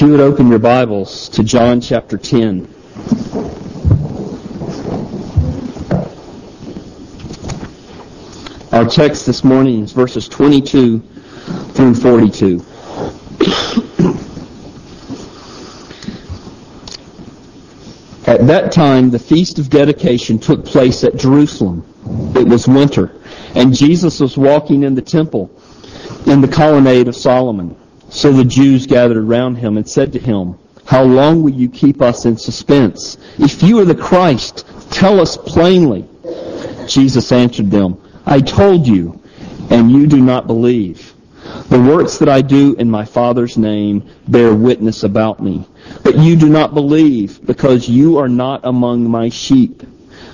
If you would open your Bibles to John chapter 10. Our text this morning is verses 22 through 42. At that time, the feast of dedication took place at Jerusalem. It was winter, and Jesus was walking in the temple in the colonnade of Solomon. So the Jews gathered around him and said to him, How long will you keep us in suspense? If you are the Christ, tell us plainly. Jesus answered them, I told you, and you do not believe. The works that I do in my Father's name bear witness about me. But you do not believe, because you are not among my sheep.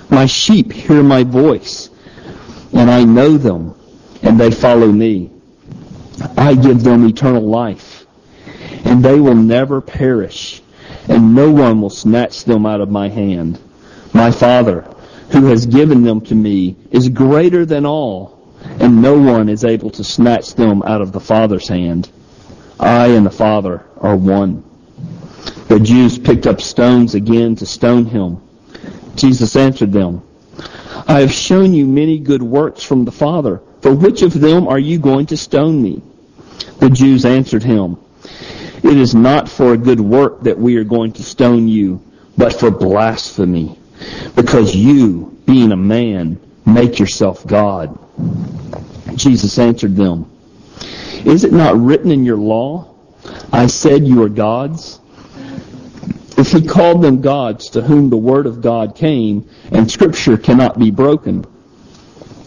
My sheep hear my voice, and I know them, and they follow me. I give them eternal life, and they will never perish, and no one will snatch them out of my hand. My Father, who has given them to me, is greater than all, and no one is able to snatch them out of the Father's hand. I and the Father are one. The Jews picked up stones again to stone him. Jesus answered them, I have shown you many good works from the Father. For which of them are you going to stone me? The Jews answered him, It is not for a good work that we are going to stone you, but for blasphemy, because you, being a man, make yourself God. Jesus answered them, Is it not written in your law, I said you are gods? If he called them gods to whom the word of God came, and scripture cannot be broken,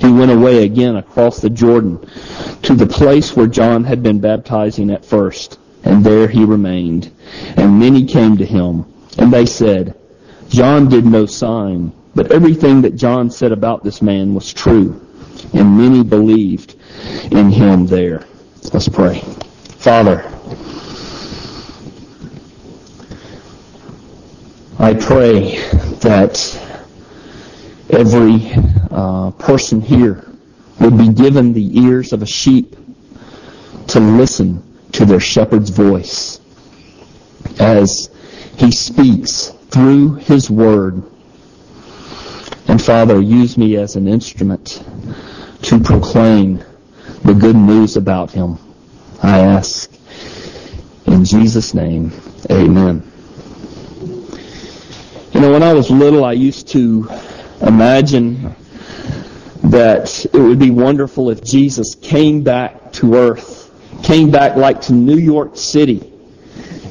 He went away again across the Jordan to the place where John had been baptizing at first, and there he remained. And many came to him, and they said, John did no sign, but everything that John said about this man was true. And many believed in him there. Let's pray. Father, I pray that every uh, person here would be given the ears of a sheep to listen to their shepherd's voice as he speaks through his word. And Father, use me as an instrument to proclaim the good news about him. I ask in Jesus' name, amen. You know, when I was little, I used to imagine that it would be wonderful if Jesus came back to earth, came back like to New York City,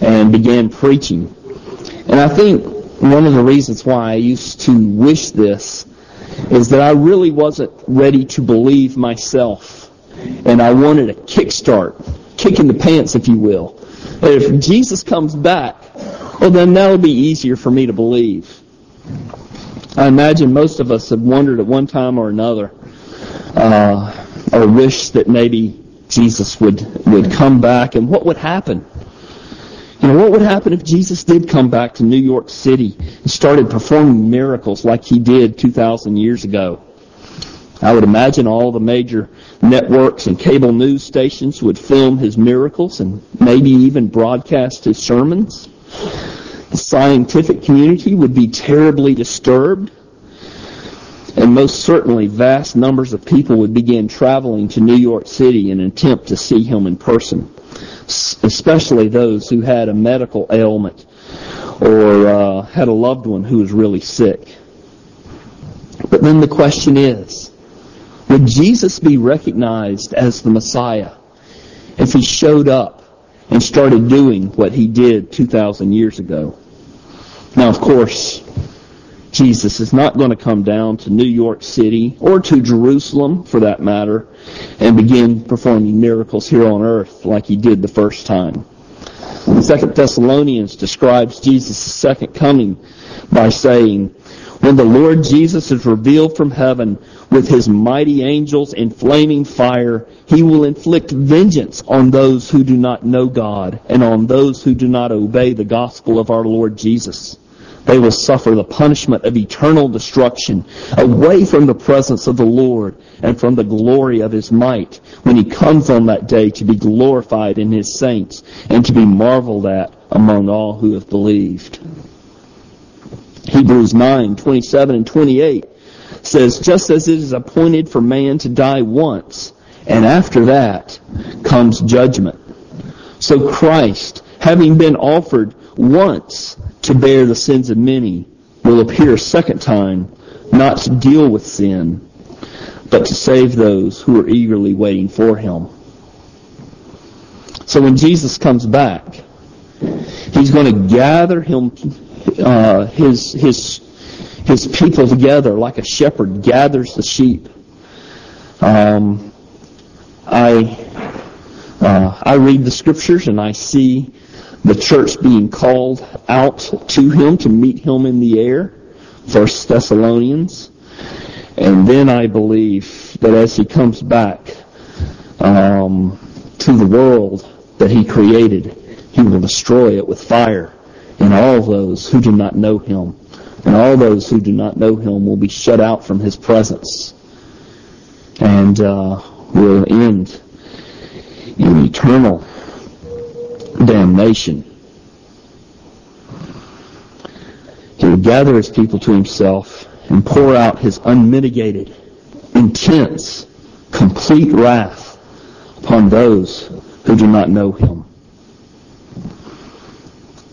and began preaching. And I think one of the reasons why I used to wish this is that I really wasn't ready to believe myself. And I wanted a kickstart, kick in the pants, if you will. if Jesus comes back, well, then that'll be easier for me to believe. I imagine most of us have wondered at one time or another, uh, or wished that maybe Jesus would, would come back and what would happen? You know, what would happen if Jesus did come back to New York City and started performing miracles like he did 2,000 years ago? I would imagine all the major networks and cable news stations would film his miracles and maybe even broadcast his sermons. Scientific community would be terribly disturbed. And most certainly vast numbers of people would begin traveling to New York City in an attempt to see him in person, especially those who had a medical ailment or uh, had a loved one who was really sick. But then the question is, would Jesus be recognized as the Messiah if he showed up and started doing what he did 2,000 years ago? Now, of course, Jesus is not going to come down to New York City or to Jerusalem, for that matter, and begin performing miracles here on earth like he did the first time. Second Thessalonians describes Jesus' second coming by saying, when the Lord Jesus is revealed from heaven with his mighty angels in flaming fire, he will inflict vengeance on those who do not know God and on those who do not obey the gospel of our Lord Jesus. They will suffer the punishment of eternal destruction away from the presence of the Lord and from the glory of his might when he comes on that day to be glorified in his saints and to be marveled at among all who have believed. Hebrews 9, 27 and 28 says, Just as it is appointed for man to die once, and after that comes judgment. So Christ, having been offered once to bear the sins of many, will appear a second time, not to deal with sin, but to save those who are eagerly waiting for him. So when Jesus comes back, he's going to gather him uh, his his his people together like a shepherd gathers the sheep. Um, I uh, I read the scriptures and I see the church being called out to him to meet him in the air. First Thessalonians, and then I believe that as he comes back um, to the world that he created, he will destroy it with fire and all those who do not know him. And all those who do not know him will be shut out from his presence and uh, will end in eternal damnation. He will gather his people to himself and pour out his unmitigated, intense, complete wrath upon those who do not know him.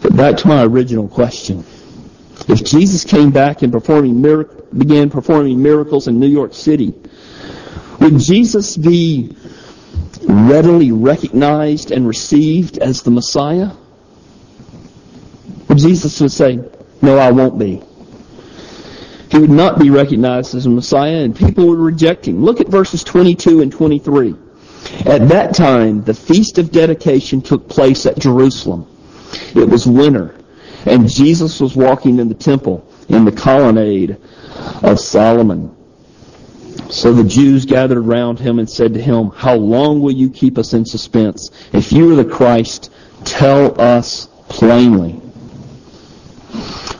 But back to my original question. If Jesus came back and performing mirac- began performing miracles in New York City, would Jesus be readily recognized and received as the Messiah? Or Jesus would say, no, I won't be. He would not be recognized as a Messiah and people would reject him. Look at verses 22 and 23. At that time, the Feast of Dedication took place at Jerusalem. It was winter, and Jesus was walking in the temple in the colonnade of Solomon. So the Jews gathered around him and said to him, How long will you keep us in suspense? If you are the Christ, tell us plainly.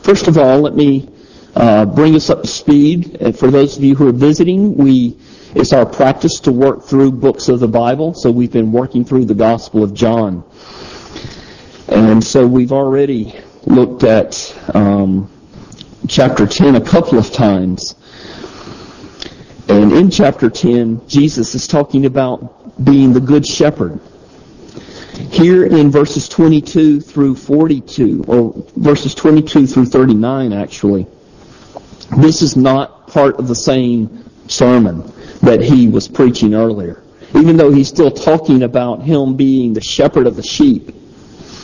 First of all, let me uh, bring us up to speed. And for those of you who are visiting, we it's our practice to work through books of the Bible. So we've been working through the Gospel of John. And so we've already looked at um, chapter 10 a couple of times. And in chapter 10, Jesus is talking about being the good shepherd. Here in verses 22 through 42, or verses 22 through 39 actually, this is not part of the same sermon that he was preaching earlier. Even though he's still talking about him being the shepherd of the sheep,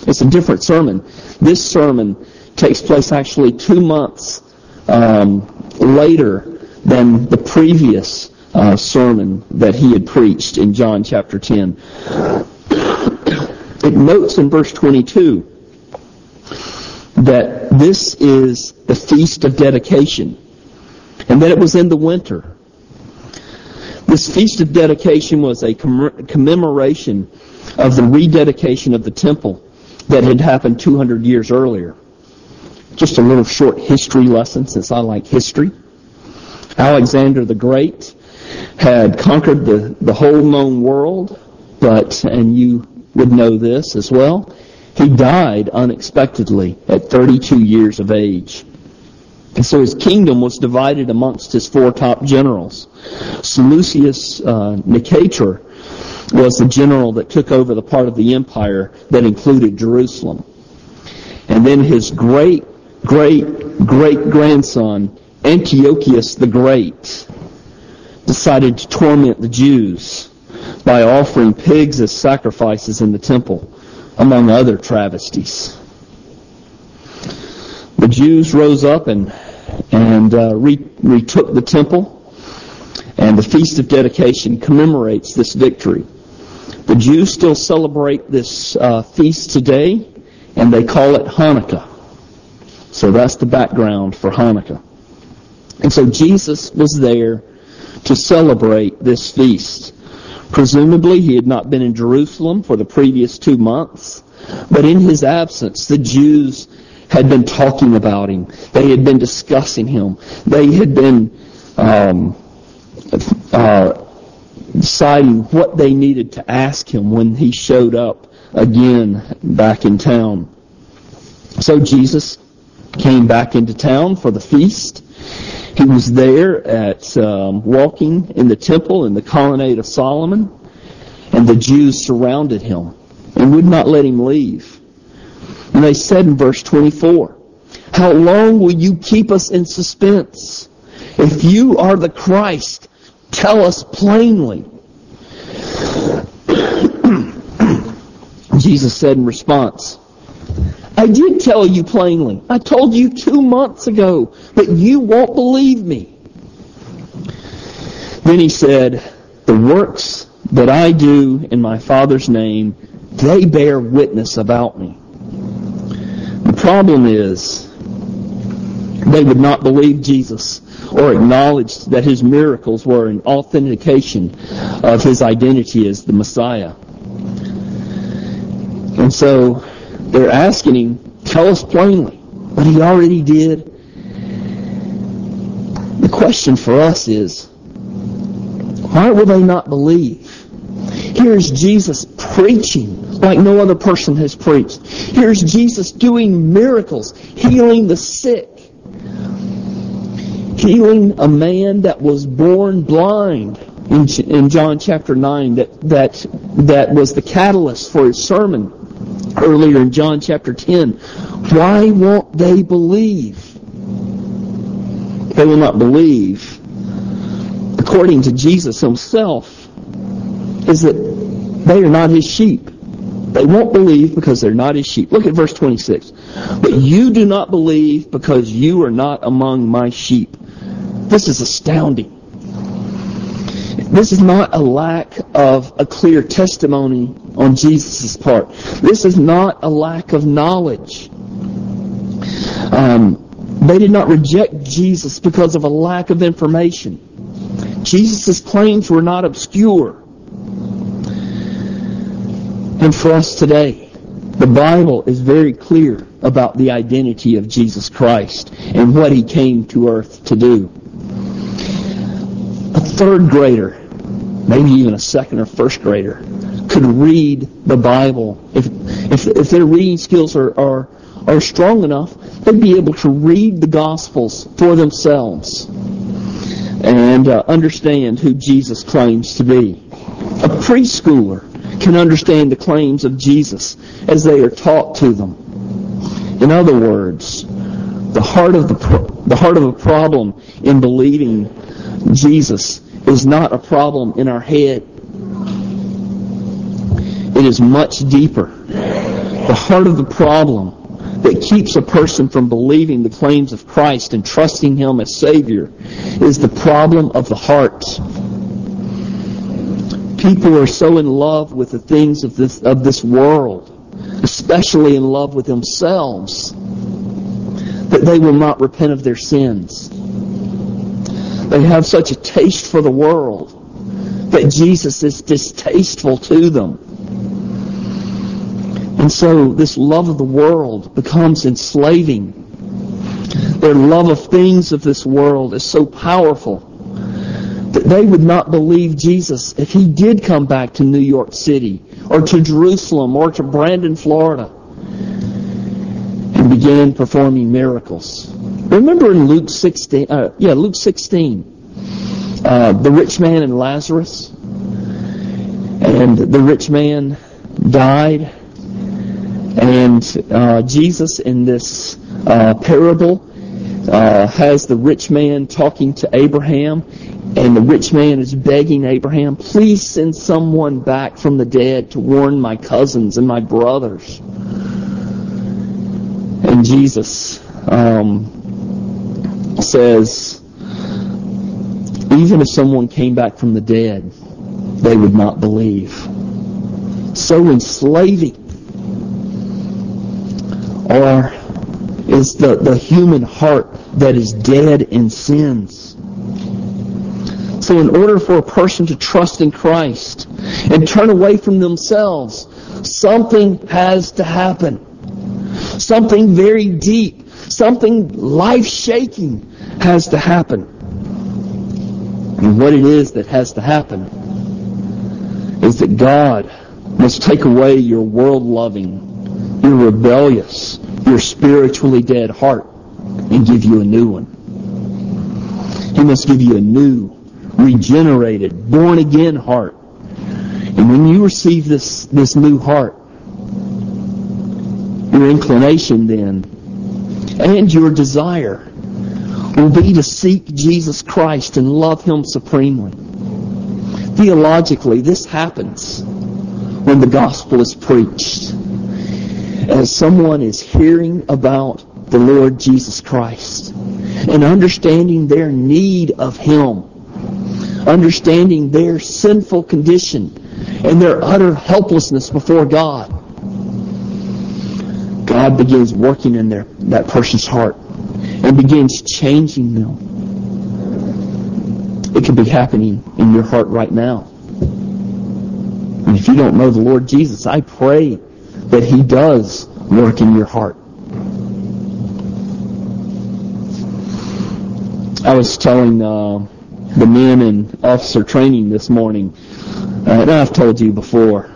it's a different sermon. This sermon takes place actually two months um, later than the previous uh, sermon that he had preached in John chapter 10. It notes in verse 22 that this is the feast of dedication and that it was in the winter. This feast of dedication was a commemoration of the rededication of the temple that had happened 200 years earlier. Just a little short history lesson since I like history. Alexander the Great had conquered the, the whole known world, but, and you would know this as well, he died unexpectedly at 32 years of age. And so his kingdom was divided amongst his four top generals. Seleucus uh, Nicator was the general that took over the part of the empire that included Jerusalem. And then his great, great, great grandson, Antiochus the Great, decided to torment the Jews by offering pigs as sacrifices in the temple, among other travesties. The Jews rose up and, and uh, re- retook the temple, and the Feast of Dedication commemorates this victory. The Jews still celebrate this uh, feast today and they call it Hanukkah. So that's the background for Hanukkah. And so Jesus was there to celebrate this feast. Presumably he had not been in Jerusalem for the previous two months, but in his absence the Jews had been talking about him. They had been discussing him. They had been um, uh, deciding what they needed to ask him when he showed up again back in town. So Jesus came back into town for the feast. He was there at um, walking in the temple in the colonnade of Solomon, and the Jews surrounded him and would not let him leave. And they said in verse 24, How long will you keep us in suspense? If you are the Christ, tell us plainly. Jesus said in response, I did tell you plainly. I told you two months ago, but you won't believe me. Then he said, The works that I do in my Father's name, they bear witness about me. The problem is, they would not believe Jesus or acknowledge that his miracles were an authentication of his identity as the Messiah. And so they're asking him, tell us plainly. But he already did. The question for us is, why will they not believe? Here's Jesus preaching like no other person has preached. Here's Jesus doing miracles, healing the sick, healing a man that was born blind in, John chapter 9 that, that, that was the catalyst for his sermon earlier in John chapter 10. Why won't they believe? They will not believe, according to Jesus himself, is that they are not his sheep. They won't believe because they're not his sheep. Look at verse 26. But you do not believe because you are not among my sheep. This is astounding. This is not a lack of a clear testimony on Jesus' part. This is not a lack of knowledge. Um, they did not reject Jesus because of a lack of information. Jesus' claims were not obscure. And for us today, the Bible is very clear about the identity of Jesus Christ and what he came to earth to do. A third grader, maybe even a second or first grader, could read the Bible. If, if, if their reading skills are, are, are strong enough, they'd be able to read the Gospels for themselves and uh, understand who Jesus claims to be. A preschooler can understand the claims of Jesus as they are taught to them. In other words, the heart of the, pro- the heart of a problem in believing Jesus is not a problem in our head. It is much deeper. The heart of the problem that keeps a person from believing the claims of Christ and trusting Him as Savior is the problem of the heart. People are so in love with the things of this, of this world, especially in love with themselves, that they will not repent of their sins. They have such a taste for the world that Jesus is distasteful to them. And so this love of the world becomes enslaving. Their love of things of this world is so powerful that they would not believe Jesus if he did come back to New York City or to Jerusalem or to Brandon, Florida and began performing miracles. Remember in Luke 16, uh, yeah, Luke 16, uh, the rich man and Lazarus, and the rich man died, and uh, Jesus in this uh, parable uh, has the rich man talking to Abraham, and the rich man is begging Abraham, please send someone back from the dead to warn my cousins and my brothers. And Jesus um, says, even if someone came back from the dead, they would not believe. So enslaving. are is the, the human heart that is dead in sins. So in order for a person to trust in Christ and turn away from themselves, something has to happen. Something very deep, something life-shaking has to happen. And what it is that has to happen is that God must take away your world-loving, your rebellious, your spiritually dead heart and give you a new one. He must give you a new, regenerated, born again heart. And when you receive this, this new heart, your inclination then and your desire will be to seek Jesus Christ and love Him supremely. Theologically, this happens when the gospel is preached. As someone is hearing about the Lord Jesus Christ and understanding their need of Him, understanding their sinful condition and their utter helplessness before God, God begins working in their, that person's heart and begins changing them. It could be happening in your heart right now. And if you don't know the Lord Jesus, I pray that He does work in your heart. I was telling uh, the men in officer training this morning, uh, and I've told you before,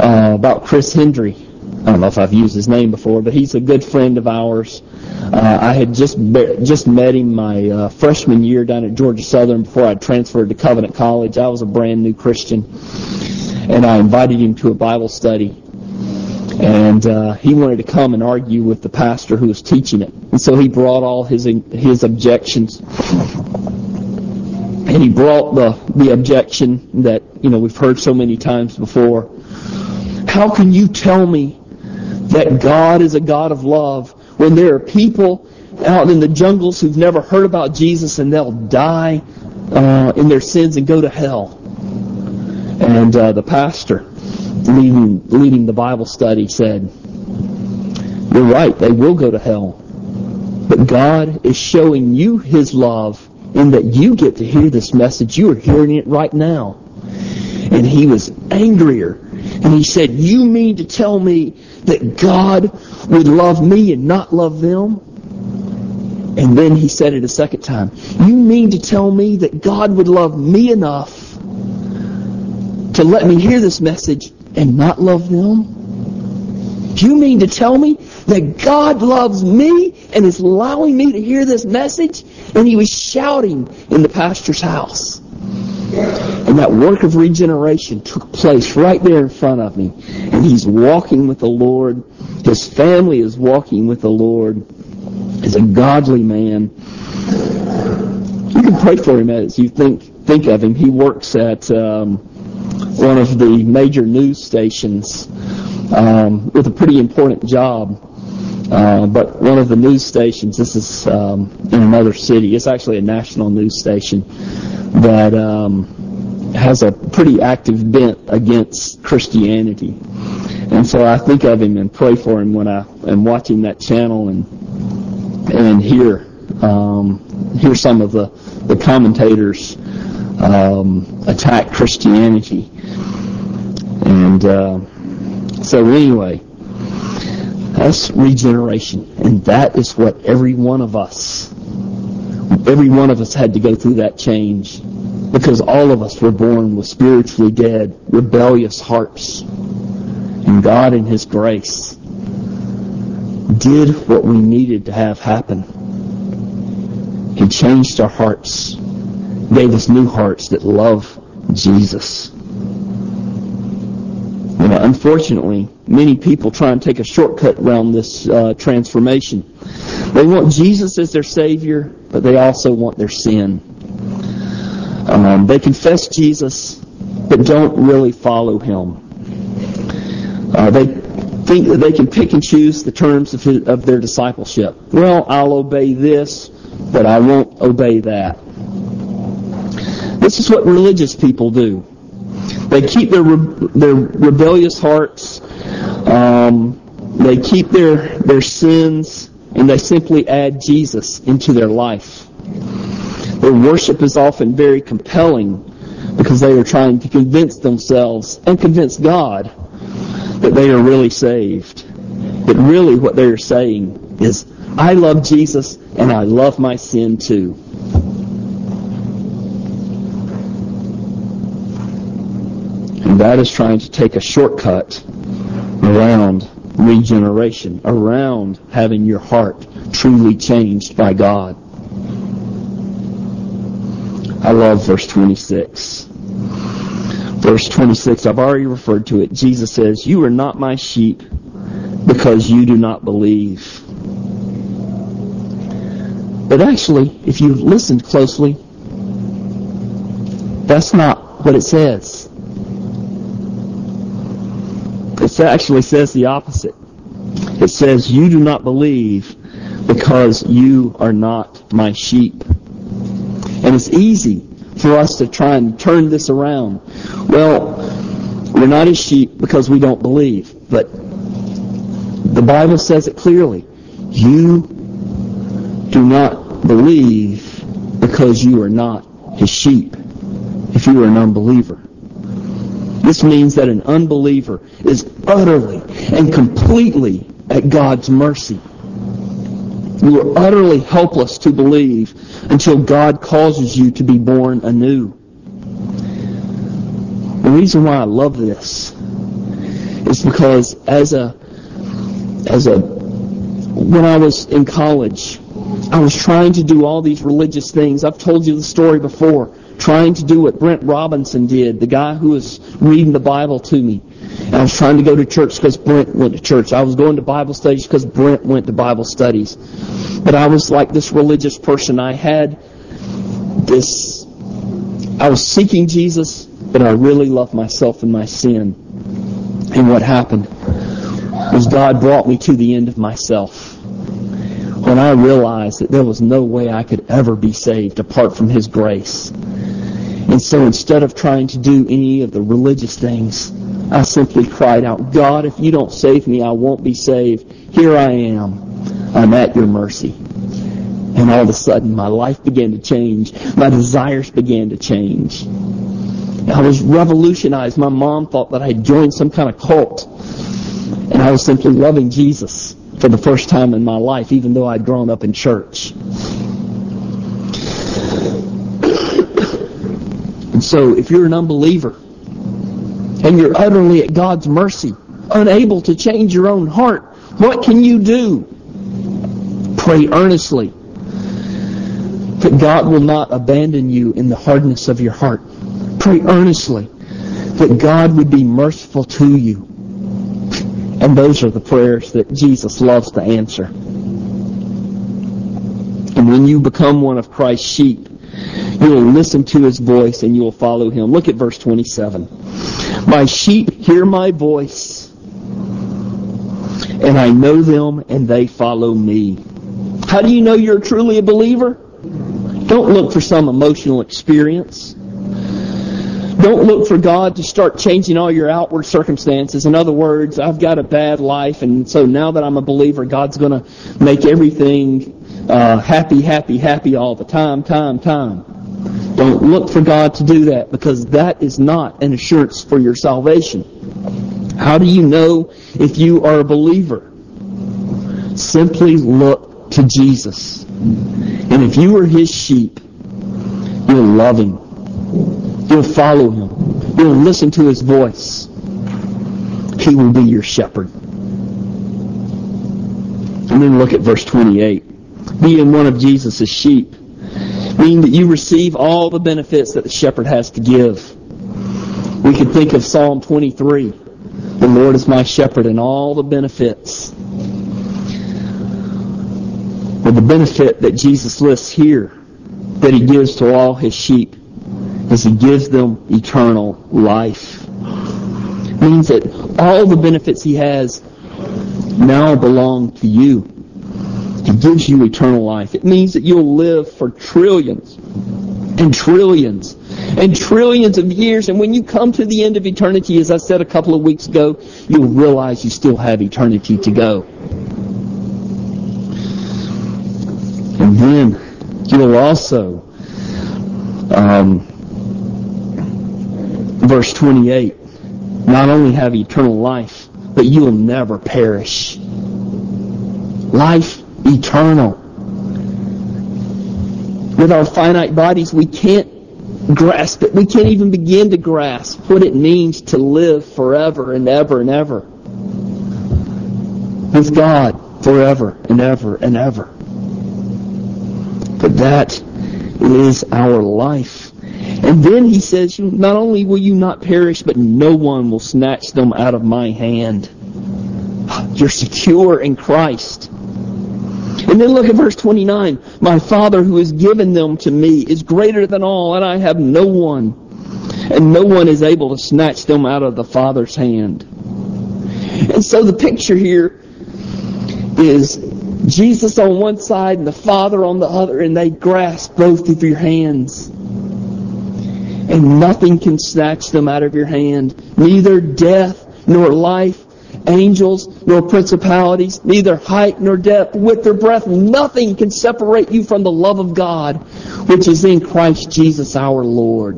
uh, about Chris Hendry. I don't know if I've used his name before, but he's a good friend of ours. Uh, I had just just met him my uh, freshman year down at Georgia Southern before I transferred to Covenant College. I was a brand new Christian, and I invited him to a Bible study. And uh, he wanted to come and argue with the pastor who was teaching it, and so he brought all his his objections. And he brought the the objection that you know we've heard so many times before. How can you tell me that God is a God of love when there are people out in the jungles who've never heard about Jesus and they'll die uh, in their sins and go to hell. And uh, the pastor, leading, leading the Bible study, said, You're right, they will go to hell. But God is showing you His love in that you get to hear this message. You are hearing it right now. And he was angrier. And he said, You mean to tell me that God would love me and not love them? And then he said it a second time. You mean to tell me that God would love me enough to let me hear this message and not love them? You mean to tell me that God loves me and is allowing me to hear this message? And he was shouting in the pastor's house. And that work of regeneration took place right there in front of me. And he's walking with the Lord. His family is walking with the Lord. He's a godly man. You can pray for him as you think think of him. He works at um, one of the major news stations um, with a pretty important job. Uh, but one of the news stations, this is um, in another city, it's actually a national news station that um, has a pretty active bent against Christianity. And so I think of him and pray for him when I am watching that channel and and hear um, hear some of the the commentators um, attack Christianity. And uh, so anyway, that's regeneration, and that is what every one of us, every one of us had to go through that change because all of us were born with spiritually dead, rebellious hearts. And God in His grace did what we needed to have happen. He changed our hearts, gave us new hearts that love Jesus. Know, unfortunately, many people try and take a shortcut around this uh, transformation. They want Jesus as their Savior, but they also want their sin. Um, they confess Jesus, but don't really follow Him. Uh, they think that they can pick and choose the terms of, his, of their discipleship. Well, I'll obey this, but I won't obey that. This is what religious people do. They keep their their rebellious hearts um, They keep their, their sins and they simply add Jesus into their life. Their worship is often very compelling because they are trying to convince themselves and convince God that they are really saved. But really what they are saying is, I love Jesus and I love my sin too. And that is trying to take a shortcut around regeneration, around having your heart truly changed by God. I love verse 26. Verse 26, I've already referred to it. Jesus says, You are not my sheep because you do not believe. But actually, if you listened closely, that's not what it says. It actually says the opposite. It says, You do not believe because you are not my sheep. And it's easy for us to try and turn this around. Well, we're not his sheep because we don't believe. But the Bible says it clearly. You do not believe because you are not his sheep. If you are an unbeliever. This means that an unbeliever is utterly and completely at God's mercy. You are utterly helpless to believe until God causes you to be born anew. The reason why I love this is because as a as a when I was in college, I was trying to do all these religious things. I've told you the story before trying to do what Brent Robinson did, the guy who was reading the Bible to me. And I was trying to go to church because Brent went to church. I was going to Bible studies because Brent went to Bible studies. But I was like this religious person. I had this, I was seeking Jesus, but I really loved myself and my sin. And what happened was God brought me to the end of myself when I realized that there was no way I could ever be saved apart from His grace. And so instead of trying to do any of the religious things, I simply cried out, God, if you don't save me, I won't be saved. Here I am. I'm at your mercy. And all of a sudden, my life began to change. My desires began to change. I was revolutionized. My mom thought that I had joined some kind of cult. And I was simply loving Jesus for the first time in my life, even though I'd grown up in church. And so, if you're an unbeliever and you're utterly at God's mercy, unable to change your own heart, what can you do? Pray earnestly that God will not abandon you in the hardness of your heart. Pray earnestly that God would be merciful to you. And those are the prayers that Jesus loves to answer. And when you become one of Christ's sheep, you will listen to his voice and you will follow him. Look at verse 27. My sheep hear my voice, and I know them, and they follow me. How do you know you're truly a believer? Don't look for some emotional experience. Don't look for God to start changing all your outward circumstances. In other words, I've got a bad life, and so now that I'm a believer, God's going to make everything uh, happy, happy, happy all the time, time, time. Don't look for God to do that because that is not an assurance for your salvation. How do you know if you are a believer? Simply look to Jesus. And if you are his sheep, you'll love him. You'll follow him. You'll listen to his voice. He will be your shepherd. And then look at verse 28. Being one of Jesus' sheep meaning that you receive all the benefits that the shepherd has to give. We could think of Psalm 23. The Lord is my shepherd and all the benefits. But the benefit that Jesus lists here, that he gives to all his sheep, is he gives them eternal life. It means that all the benefits he has now belong to you. He gives you eternal life. It means that you'll live for trillions and trillions and trillions of years. And when you come to the end of eternity, as I said a couple of weeks ago, you'll realize you still have eternity to go. And then you'll also, um, verse 28, not only have eternal life, but you'll never perish. Life eternal. With our finite bodies, we can't grasp it. We can't even begin to grasp what it means to live forever and ever and ever. With God forever and ever and ever. But that is our life. And then he says, not only will you not perish, but no one will snatch them out of my hand. You're secure in Christ. And then look at verse 29. My Father who has given them to me is greater than all, and I have no one. And no one is able to snatch them out of the Father's hand. And so the picture here is Jesus on one side and the Father on the other, and they grasp both of your hands. And nothing can snatch them out of your hand. Neither death nor life angels, nor principalities, neither height nor depth, width or breadth. Nothing can separate you from the love of God, which is in Christ Jesus our Lord.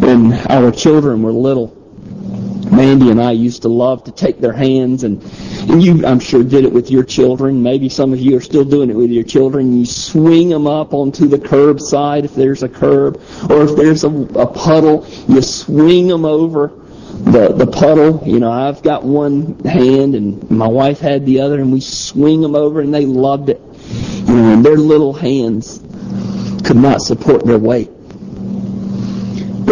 When our children were little, Mandy and I used to love to take their hands and, you, I'm sure, did it with your children. Maybe some of you are still doing it with your children. You swing them up onto the curb side if there's a curb, or if there's a, a puddle, you swing them over the the puddle. You know, I've got one hand and my wife had the other, and we swing them over, and they loved it. You know, and their little hands could not support their weight.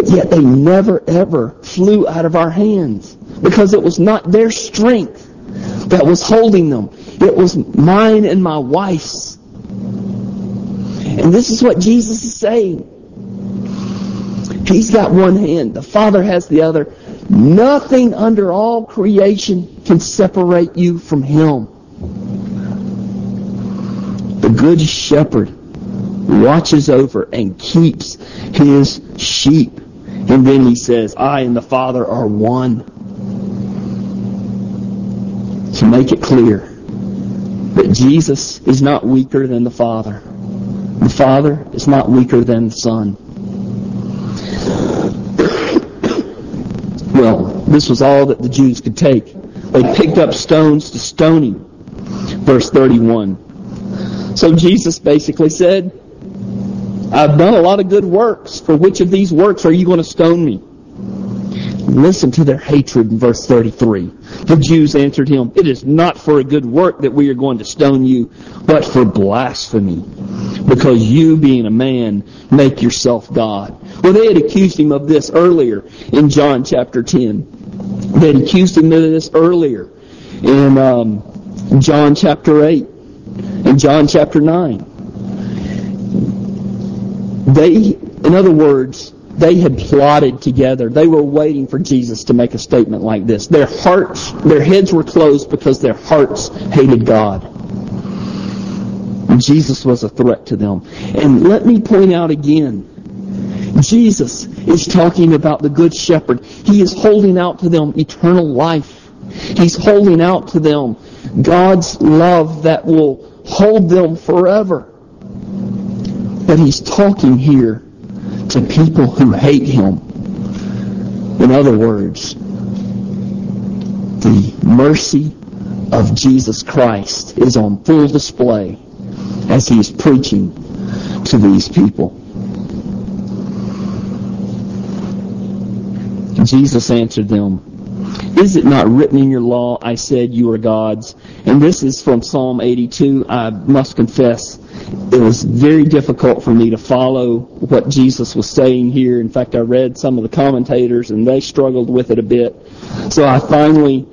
Yet they never ever flew out of our hands because it was not their strength that was holding them. It was mine and my wife's. And this is what Jesus is saying. He's got one hand. The Father has the other. Nothing under all creation can separate you from Him. The Good Shepherd watches over and keeps His sheep. And then He says, I and the Father are one. To make it clear that Jesus is not weaker than the Father. The Father is not weaker than the Son. Well, this was all that the Jews could take. They picked up stones to stone him. Verse 31. So Jesus basically said, I've done a lot of good works. For which of these works are you going to stone me? Listen to their hatred in verse 33. The Jews answered him, It is not for a good work that we are going to stone you, but for blasphemy, because you, being a man, make yourself God. Well, they had accused him of this earlier in John chapter 10. They had accused him of this earlier in um, John chapter 8 and John chapter 9. They, in other words, they had plotted together. They were waiting for Jesus to make a statement like this. Their hearts, their heads were closed because their hearts hated God. Jesus was a threat to them. And let me point out again, Jesus is talking about the Good Shepherd. He is holding out to them eternal life. He's holding out to them God's love that will hold them forever. But he's talking here to people who hate him. In other words, the mercy of Jesus Christ is on full display as he's preaching to these people. Jesus answered them, Is it not written in your law, I said you are gods? And this is from Psalm 82. I must confess, it was very difficult for me to follow what Jesus was saying here. In fact, I read some of the commentators and they struggled with it a bit. So I finally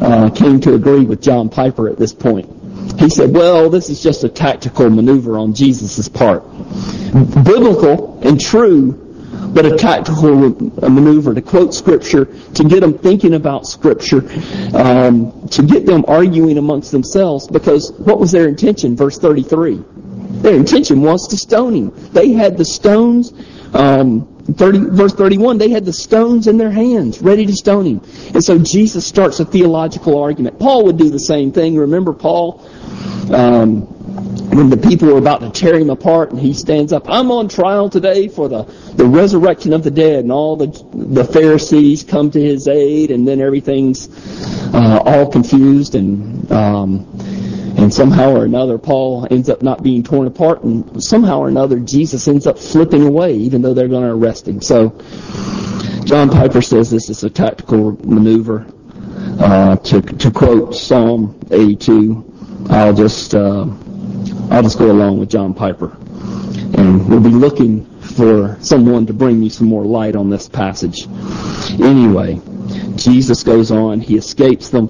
uh, came to agree with John Piper at this point. He said, well, this is just a tactical maneuver on Jesus' part. Biblical and true, but a tactical maneuver to quote Scripture, to get them thinking about Scripture, um, to get them arguing amongst themselves, because what was their intention? Verse 33. Their intention was to stone him. They had the stones, um, 30, verse 31, they had the stones in their hands, ready to stone him. And so Jesus starts a theological argument. Paul would do the same thing. Remember Paul? Um, when the people were about to tear him apart and he stands up, I'm on trial today for the, the resurrection of the dead and all the, the Pharisees come to his aid and then everything's uh, all confused and um, and somehow or another Paul ends up not being torn apart and somehow or another Jesus ends up flipping away even though they're going to arrest him. So John Piper says this is a tactical maneuver. Uh, to, to quote Psalm 82, I'll just uh, I'll just go along with John Piper. And we'll be looking for someone to bring me some more light on this passage. Anyway, Jesus goes on, he escapes them.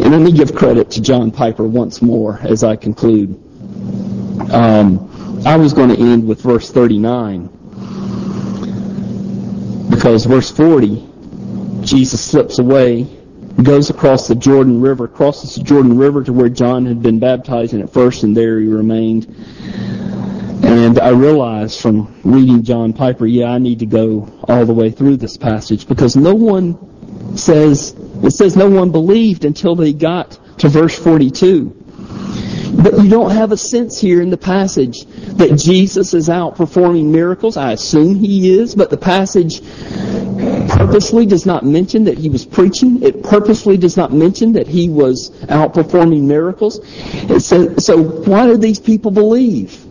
And let me give credit to John Piper once more as I conclude. Um, I was going to end with verse 39 because verse 40, Jesus slips away goes across the Jordan River, crosses the Jordan River to where John had been baptized baptizing at first, and there he remained. And I realized from reading John Piper, yeah, I need to go all the way through this passage because no one says, it says no one believed until they got to verse 42. But you don't have a sense here in the passage that Jesus is out performing miracles. I assume he is, but the passage purposely does not mention that he was preaching. It purposely does not mention that he was out performing miracles. Says, so why do these people believe?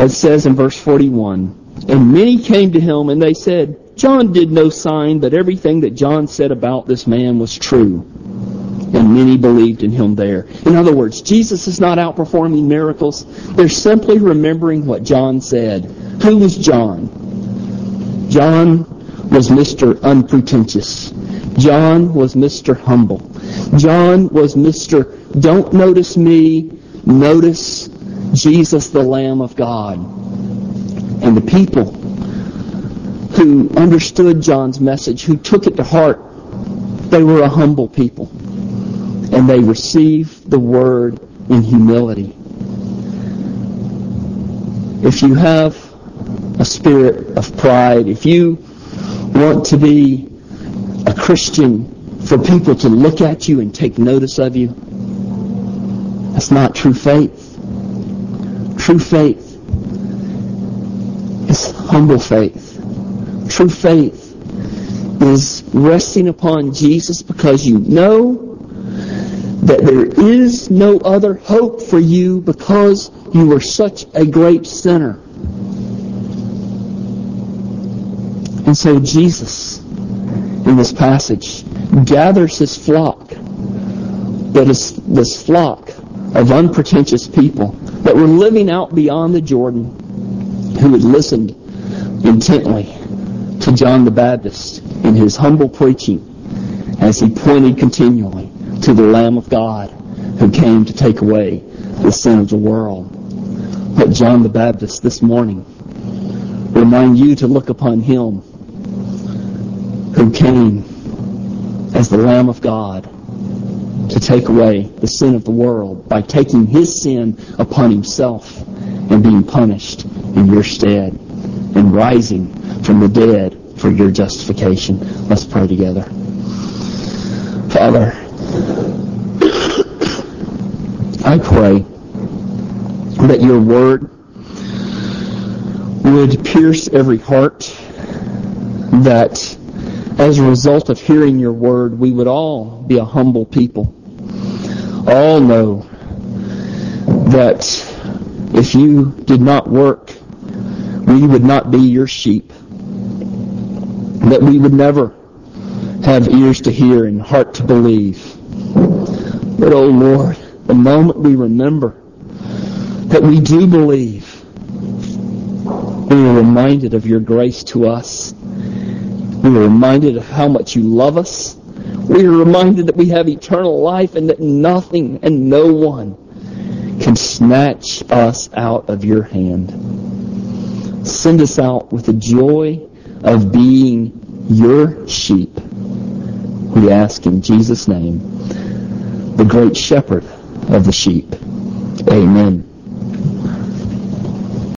It says in verse 41, And many came to him and they said, John did no sign, but everything that John said about this man was true and many believed in him there. In other words, Jesus is not outperforming miracles. They're simply remembering what John said. Who was John? John was Mr. Unpretentious. John was Mr. Humble. John was Mr. Don't notice me, notice Jesus, the Lamb of God. And the people who understood John's message, who took it to heart, they were a humble people and they receive the word in humility. If you have a spirit of pride, if you want to be a Christian for people to look at you and take notice of you, that's not true faith. True faith is humble faith. True faith is resting upon Jesus because you know that there is no other hope for you because you were such a great sinner. And so Jesus, in this passage, gathers his flock, that is this flock of unpretentious people that were living out beyond the Jordan, who had listened intently to John the Baptist in his humble preaching as he pointed continually to the Lamb of God who came to take away the sin of the world. Let John the Baptist this morning remind you to look upon him who came as the Lamb of God to take away the sin of the world by taking his sin upon himself and being punished in your stead and rising from the dead for your justification. Let's pray together. Father, I pray that your word would pierce every heart, that as a result of hearing your word, we would all be a humble people. All know that if you did not work, we would not be your sheep. That we would never have ears to hear and heart to believe. But, oh Lord, the moment we remember that we do believe, we are reminded of your grace to us. We are reminded of how much you love us. We are reminded that we have eternal life and that nothing and no one can snatch us out of your hand. Send us out with the joy of being your sheep. We ask in Jesus' name, the great shepherd of the sheep. Amen.